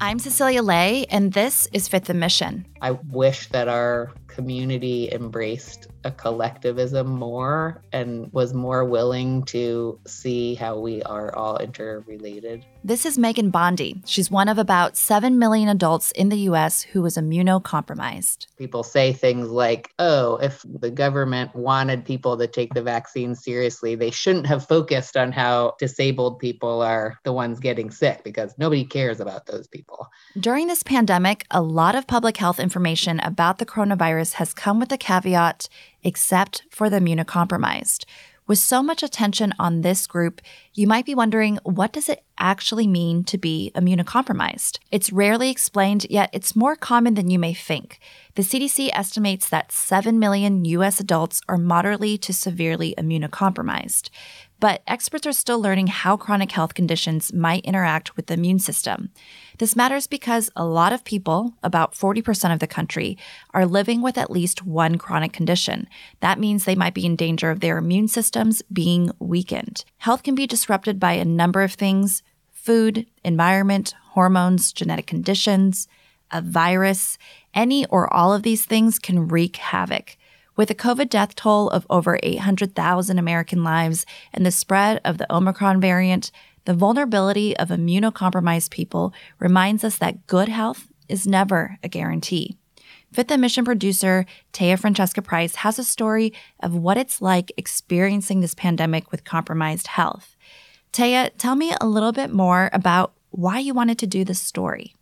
I'm Cecilia Lei, and this is Fifth and Mission. I wish that our community embraced a collectivism more and was more willing to see how we are all interrelated. This is Megan Bondi. She's one of about 7 million adults in the US who was immunocompromised. People say things like, oh, if the government wanted people to take the vaccine seriously, they shouldn't have focused on how disabled people are the ones getting sick because nobody cares about those people. During this pandemic, a lot of public health information about the coronavirus has come with the caveat except for the immunocompromised. With so much attention on this group, you might be wondering what does it actually mean to be immunocompromised? It's rarely explained, yet it's more common than you may think. The CDC estimates that 7 million US adults are moderately to severely immunocompromised. But experts are still learning how chronic health conditions might interact with the immune system. This matters because a lot of people, about 40% of the country, are living with at least one chronic condition. That means they might be in danger of their immune systems being weakened. Health can be disrupted by a number of things food, environment, hormones, genetic conditions, a virus. Any or all of these things can wreak havoc. With a COVID death toll of over 800,000 American lives and the spread of the Omicron variant, the vulnerability of immunocompromised people reminds us that good health is never a guarantee. Fifth and Mission producer Taya Francesca Price has a story of what it's like experiencing this pandemic with compromised health. Taya, tell me a little bit more about why you wanted to do this story.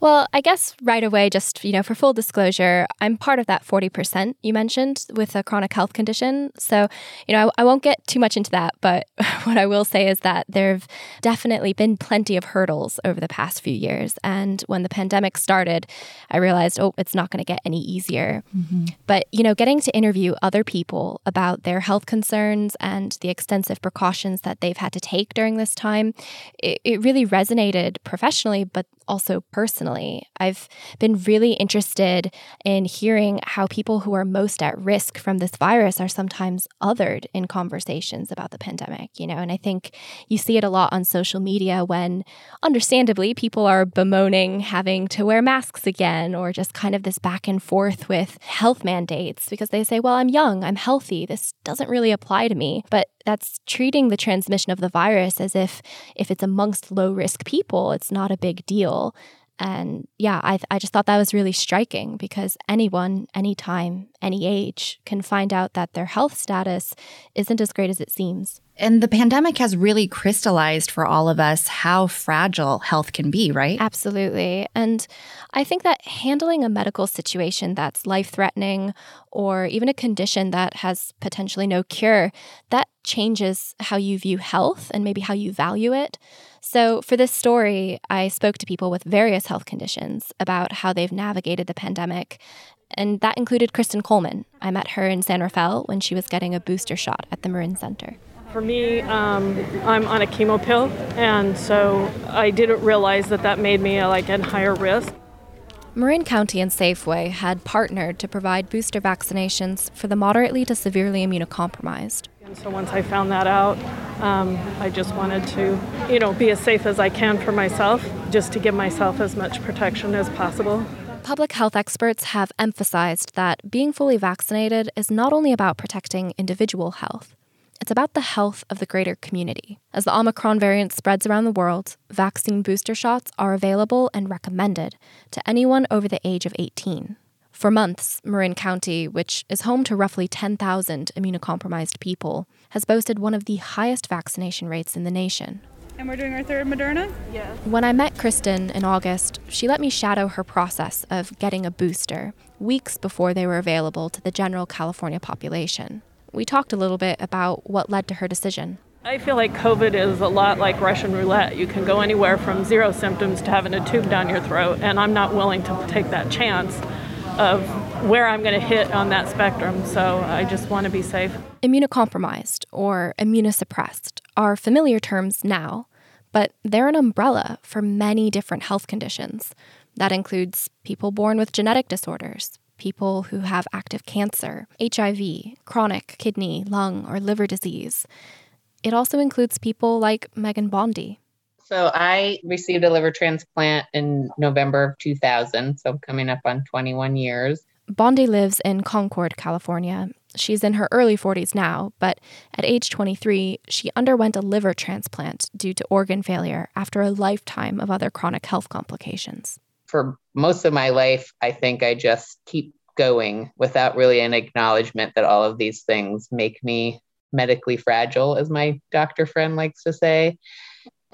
Well, I guess right away, just, you know, for full disclosure, I'm part of that 40% you mentioned with a chronic health condition. So, you know, I, I won't get too much into that, but what I will say is that there have definitely been plenty of hurdles over the past few years. And when the pandemic started, I realized, oh, it's not going to get any easier. Mm-hmm. But, you know, getting to interview other people about their health concerns and the extensive precautions that they've had to take during this time, it, it really resonated professionally, but also personally. I've been really interested in hearing how people who are most at risk from this virus are sometimes othered in conversations about the pandemic, you know, and I think you see it a lot on social media when understandably people are bemoaning having to wear masks again or just kind of this back and forth with health mandates because they say, well, I'm young, I'm healthy, this doesn't really apply to me. But that's treating the transmission of the virus as if if it's amongst low risk people, it's not a big deal. And yeah, I, I just thought that was really striking because anyone, anytime, any age can find out that their health status isn't as great as it seems. And the pandemic has really crystallized for all of us how fragile health can be, right? Absolutely. And I think that handling a medical situation that's life threatening or even a condition that has potentially no cure, that changes how you view health and maybe how you value it. So, for this story, I spoke to people with various health conditions about how they've navigated the pandemic. And that included Kristen Coleman. I met her in San Rafael when she was getting a booster shot at the Marin Center. For me, um, I'm on a chemo pill, and so I didn't realize that that made me like at higher risk. Marin County and Safeway had partnered to provide booster vaccinations for the moderately to severely immunocompromised. And so once I found that out, um, I just wanted to, you know, be as safe as I can for myself, just to give myself as much protection as possible. Public health experts have emphasized that being fully vaccinated is not only about protecting individual health, it's about the health of the greater community. As the Omicron variant spreads around the world, vaccine booster shots are available and recommended to anyone over the age of 18. For months, Marin County, which is home to roughly 10,000 immunocompromised people, has boasted one of the highest vaccination rates in the nation. And we're doing our third Moderna? Yes. When I met Kristen in August, she let me shadow her process of getting a booster weeks before they were available to the general California population. We talked a little bit about what led to her decision. I feel like COVID is a lot like Russian roulette. You can go anywhere from zero symptoms to having a tube down your throat, and I'm not willing to take that chance of where I'm going to hit on that spectrum. So I just want to be safe. Immunocompromised or immunosuppressed are familiar terms now, but they're an umbrella for many different health conditions. That includes people born with genetic disorders, people who have active cancer, HIV, chronic kidney, lung, or liver disease. It also includes people like Megan Bondi. So I received a liver transplant in November of 2000, so coming up on 21 years. Bondi lives in Concord, California. She's in her early 40s now, but at age 23, she underwent a liver transplant due to organ failure after a lifetime of other chronic health complications for most of my life, I think I just keep going without really an acknowledgement that all of these things make me medically fragile, as my doctor friend likes to say.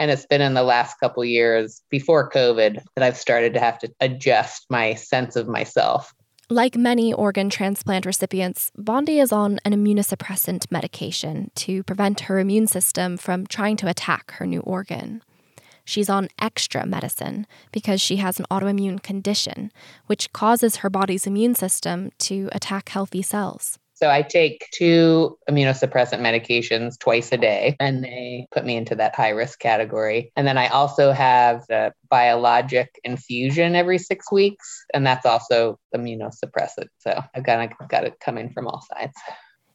And it's been in the last couple years before COVID that I've started to have to adjust my sense of myself. Like many organ transplant recipients, Bondi is on an immunosuppressant medication to prevent her immune system from trying to attack her new organ. She's on extra medicine because she has an autoimmune condition, which causes her body's immune system to attack healthy cells. So I take two immunosuppressant medications twice a day, and they put me into that high risk category. And then I also have a biologic infusion every six weeks, and that's also immunosuppressant. So I've got, got it coming from all sides.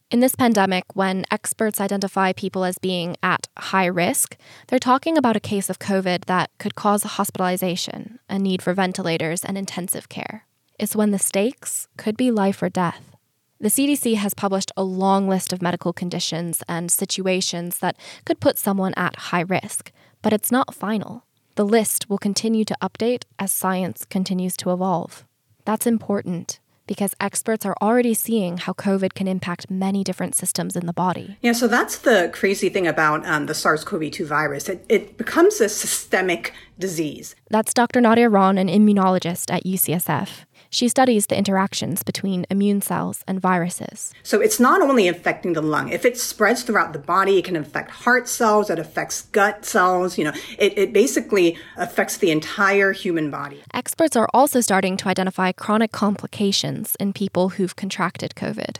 In this pandemic, when experts identify people as being at high risk, they're talking about a case of COVID that could cause hospitalization, a need for ventilators, and intensive care. It's when the stakes could be life or death. The CDC has published a long list of medical conditions and situations that could put someone at high risk, but it's not final. The list will continue to update as science continues to evolve. That's important because experts are already seeing how COVID can impact many different systems in the body. Yeah, so that's the crazy thing about um, the SARS CoV 2 virus. It, it becomes a systemic disease. That's Dr. Nadia Roan, an immunologist at UCSF. She studies the interactions between immune cells and viruses. So it's not only affecting the lung. If it spreads throughout the body, it can affect heart cells, it affects gut cells, you know, it, it basically affects the entire human body. Experts are also starting to identify chronic complications in people who've contracted COVID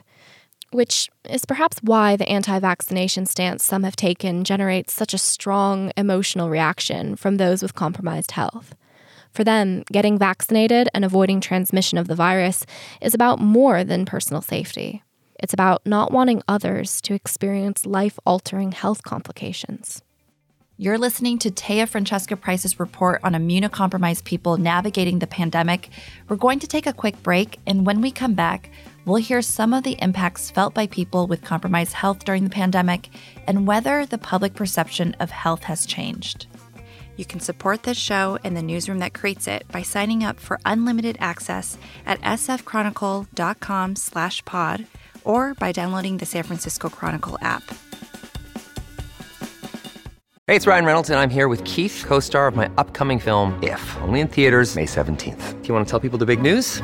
which is perhaps why the anti vaccination stance some have taken generates such a strong emotional reaction from those with compromised health. For them, getting vaccinated and avoiding transmission of the virus is about more than personal safety. It's about not wanting others to experience life altering health complications. You're listening to Taya Francesca Price's report on immunocompromised people navigating the pandemic. We're going to take a quick break, and when we come back, we'll hear some of the impacts felt by people with compromised health during the pandemic and whether the public perception of health has changed. You can support this show and the newsroom that creates it by signing up for unlimited access at sfchronicle.com slash pod or by downloading the San Francisco Chronicle app. Hey, it's Ryan Reynolds, and I'm here with Keith, co-star of my upcoming film, If, only in theaters May 17th. Do you want to tell people the big news?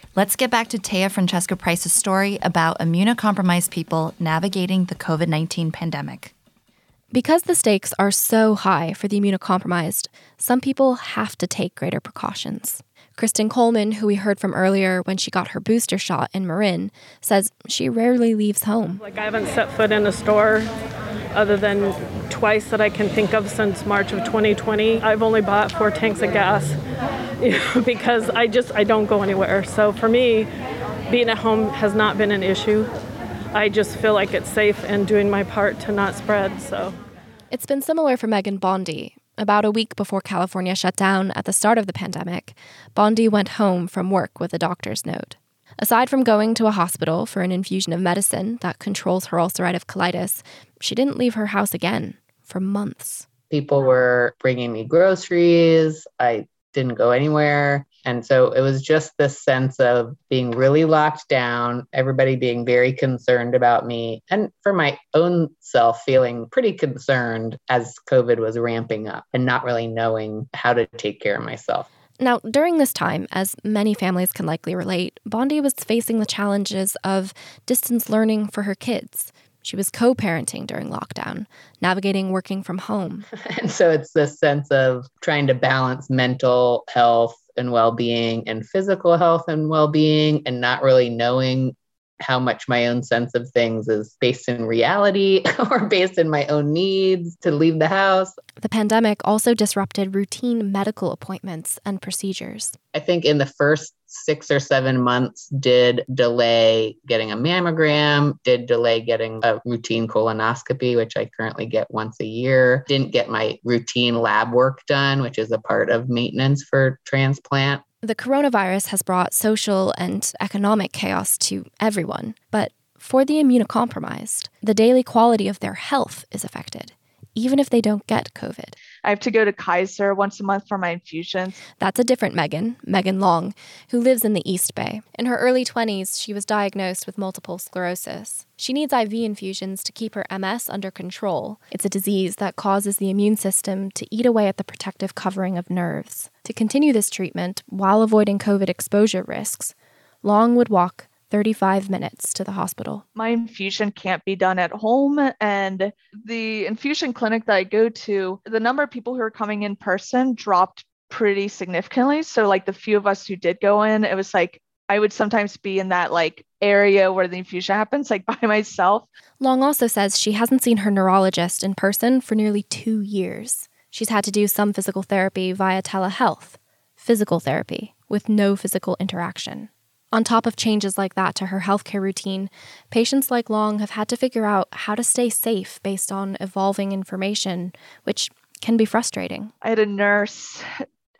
Let's get back to Taya Francesca Price's story about immunocompromised people navigating the COVID 19 pandemic. Because the stakes are so high for the immunocompromised, some people have to take greater precautions. Kristen Coleman, who we heard from earlier when she got her booster shot in Marin, says she rarely leaves home. Like, I haven't set foot in a store other than twice that I can think of since March of 2020. I've only bought four tanks of gas because I just I don't go anywhere. So for me, being at home has not been an issue. I just feel like it's safe and doing my part to not spread. So it's been similar for Megan Bondi. About a week before California shut down at the start of the pandemic, Bondi went home from work with a doctor's note. Aside from going to a hospital for an infusion of medicine that controls her ulcerative colitis, she didn't leave her house again for months. People were bringing me groceries. I didn't go anywhere. And so it was just this sense of being really locked down, everybody being very concerned about me, and for my own self, feeling pretty concerned as COVID was ramping up and not really knowing how to take care of myself. Now, during this time, as many families can likely relate, Bondi was facing the challenges of distance learning for her kids. She was co parenting during lockdown, navigating working from home. And so it's this sense of trying to balance mental health and well being and physical health and well being, and not really knowing how much my own sense of things is based in reality or based in my own needs to leave the house. The pandemic also disrupted routine medical appointments and procedures. I think in the first six or seven months did delay getting a mammogram, did delay getting a routine colonoscopy, which I currently get once a year, didn't get my routine lab work done, which is a part of maintenance for transplant. The coronavirus has brought social and economic chaos to everyone, but for the immunocompromised, the daily quality of their health is affected even if they don't get COVID. I have to go to Kaiser once a month for my infusions. That's a different Megan, Megan Long, who lives in the East Bay. In her early 20s, she was diagnosed with multiple sclerosis. She needs IV infusions to keep her MS under control. It's a disease that causes the immune system to eat away at the protective covering of nerves. To continue this treatment while avoiding COVID exposure risks, Long would walk 35 minutes to the hospital. My infusion can't be done at home. And the infusion clinic that I go to, the number of people who are coming in person dropped pretty significantly. So, like the few of us who did go in, it was like I would sometimes be in that like area where the infusion happens, like by myself. Long also says she hasn't seen her neurologist in person for nearly two years. She's had to do some physical therapy via telehealth, physical therapy with no physical interaction. On top of changes like that to her healthcare routine, patients like Long have had to figure out how to stay safe based on evolving information, which can be frustrating. I had a nurse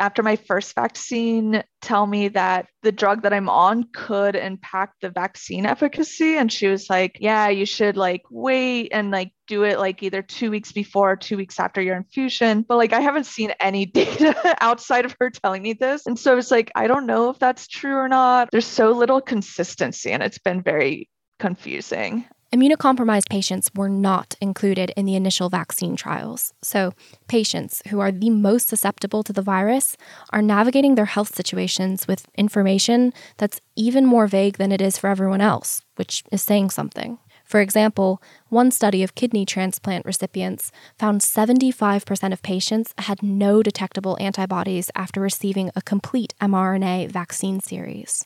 after my first vaccine tell me that the drug that I'm on could impact the vaccine efficacy. And she was like, Yeah, you should like wait and like do it like either two weeks before or two weeks after your infusion. But like, I haven't seen any data outside of her telling me this. And so it's like, I don't know if that's true or not. There's so little consistency and it's been very confusing. Immunocompromised patients were not included in the initial vaccine trials. So, patients who are the most susceptible to the virus are navigating their health situations with information that's even more vague than it is for everyone else, which is saying something. For example, one study of kidney transplant recipients found 75% of patients had no detectable antibodies after receiving a complete mRNA vaccine series.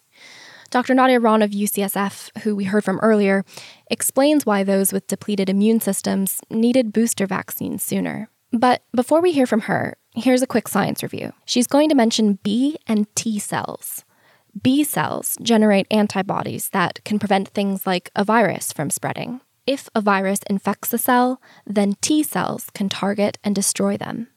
Dr. Nadia Roan of UCSF, who we heard from earlier, explains why those with depleted immune systems needed booster vaccines sooner. But before we hear from her, here's a quick science review. She's going to mention B and T cells. B cells generate antibodies that can prevent things like a virus from spreading. If a virus infects a cell, then T cells can target and destroy them.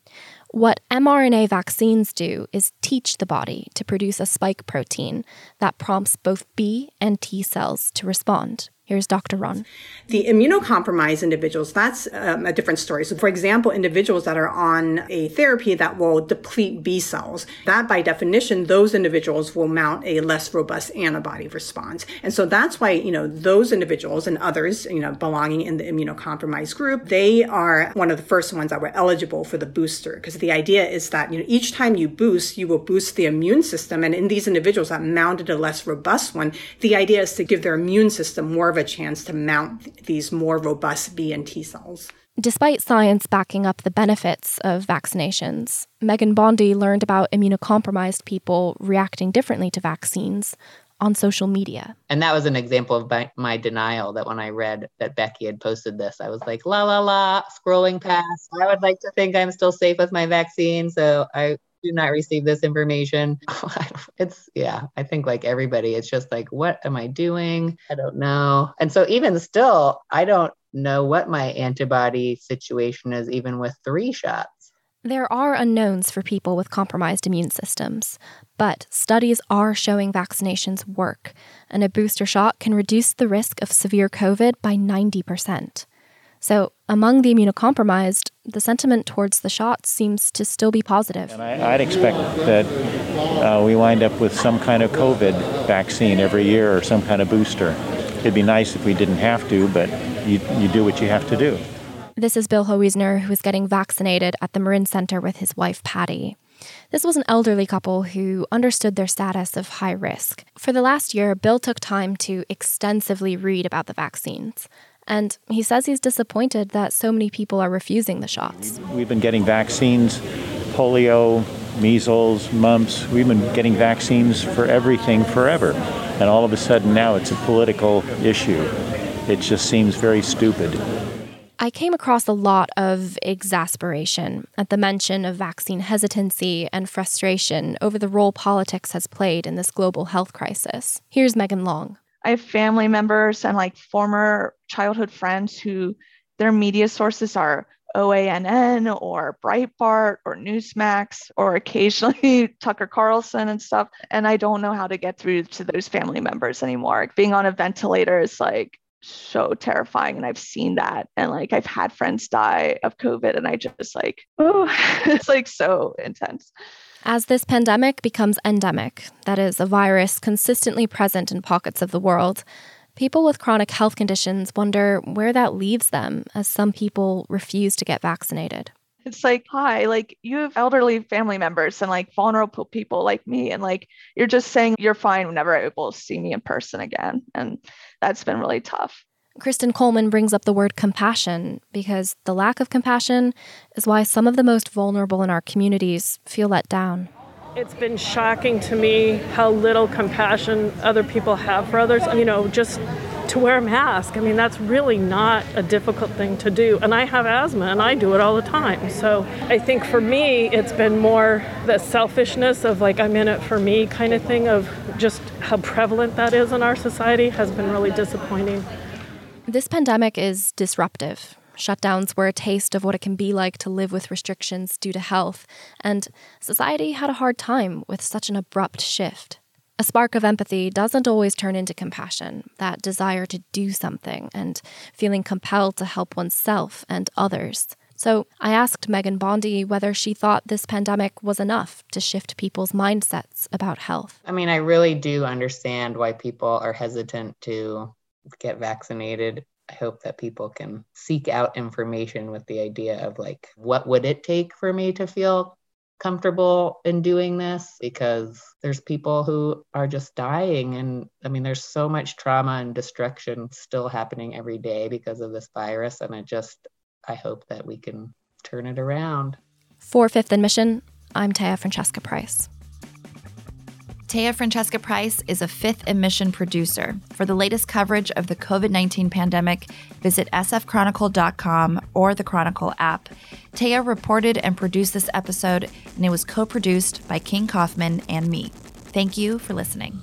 What mRNA vaccines do is teach the body to produce a spike protein that prompts both B and T cells to respond. Here's Dr. Roan. The immunocompromised individuals, that's um, a different story. So, for example, individuals that are on a therapy that will deplete B cells, that by definition, those individuals will mount a less robust antibody response. And so that's why, you know, those individuals and others, you know, belonging in the immunocompromised group, they are one of the first ones that were eligible for the booster. Because the idea is that, you know, each time you boost, you will boost the immune system. And in these individuals that mounted a less robust one, the idea is to give their immune system more of a chance to mount these more robust B and T cells. Despite science backing up the benefits of vaccinations, Megan Bondi learned about immunocompromised people reacting differently to vaccines on social media. And that was an example of my, my, denial that when I read that Becky had posted this, I was like, la, la, la, scrolling past. I would like to think I'm still safe with my vaccine. So I do not receive this information. it's, yeah, I think like everybody, it's just like, what am I doing? I don't know. And so even still, I don't know what my antibody situation is, even with three shots. There are unknowns for people with compromised immune systems, but studies are showing vaccinations work, and a booster shot can reduce the risk of severe COVID by 90%. So, among the immunocompromised, the sentiment towards the shots seems to still be positive. And I, would expect that uh, we wind up with some kind of COVID vaccine every year or some kind of booster. It'd be nice if we didn't have to, but you, you do what you have to do. This is Bill Hoeisner, who is getting vaccinated at the Marin Center with his wife, Patty. This was an elderly couple who understood their status of high risk. For the last year, Bill took time to extensively read about the vaccines. And he says he's disappointed that so many people are refusing the shots. We've been getting vaccines, polio, measles, mumps. We've been getting vaccines for everything forever. And all of a sudden now it's a political issue. It just seems very stupid. I came across a lot of exasperation at the mention of vaccine hesitancy and frustration over the role politics has played in this global health crisis. Here's Megan Long. I have family members and like former childhood friends who their media sources are OANN or Breitbart or Newsmax or occasionally Tucker Carlson and stuff. And I don't know how to get through to those family members anymore. Being on a ventilator is like so terrifying and I've seen that and like I've had friends die of covid and I just like oh it's like so intense. As this pandemic becomes endemic, that is a virus consistently present in pockets of the world, people with chronic health conditions wonder where that leaves them as some people refuse to get vaccinated. It's like, hi, like you have elderly family members and like vulnerable people like me. And like you're just saying you're fine whenever able to see me in person again. And that's been really tough. Kristen Coleman brings up the word compassion because the lack of compassion is why some of the most vulnerable in our communities feel let down. It's been shocking to me how little compassion other people have for others. You know, just to wear a mask. I mean, that's really not a difficult thing to do. And I have asthma and I do it all the time. So I think for me, it's been more the selfishness of like, I'm in it for me kind of thing, of just how prevalent that is in our society has been really disappointing. This pandemic is disruptive. Shutdowns were a taste of what it can be like to live with restrictions due to health, and society had a hard time with such an abrupt shift. A spark of empathy doesn't always turn into compassion, that desire to do something and feeling compelled to help oneself and others. So I asked Megan Bondi whether she thought this pandemic was enough to shift people's mindsets about health. I mean, I really do understand why people are hesitant to get vaccinated. I hope that people can seek out information with the idea of like, what would it take for me to feel comfortable in doing this because there's people who are just dying and i mean there's so much trauma and destruction still happening every day because of this virus and i just i hope that we can turn it around for fifth and mission i'm taya francesca price Taya Francesca Price is a fifth and mission producer. For the latest coverage of the COVID 19 pandemic, visit sfchronicle.com or the Chronicle app. Taya reported and produced this episode, and it was co produced by King Kaufman and me. Thank you for listening.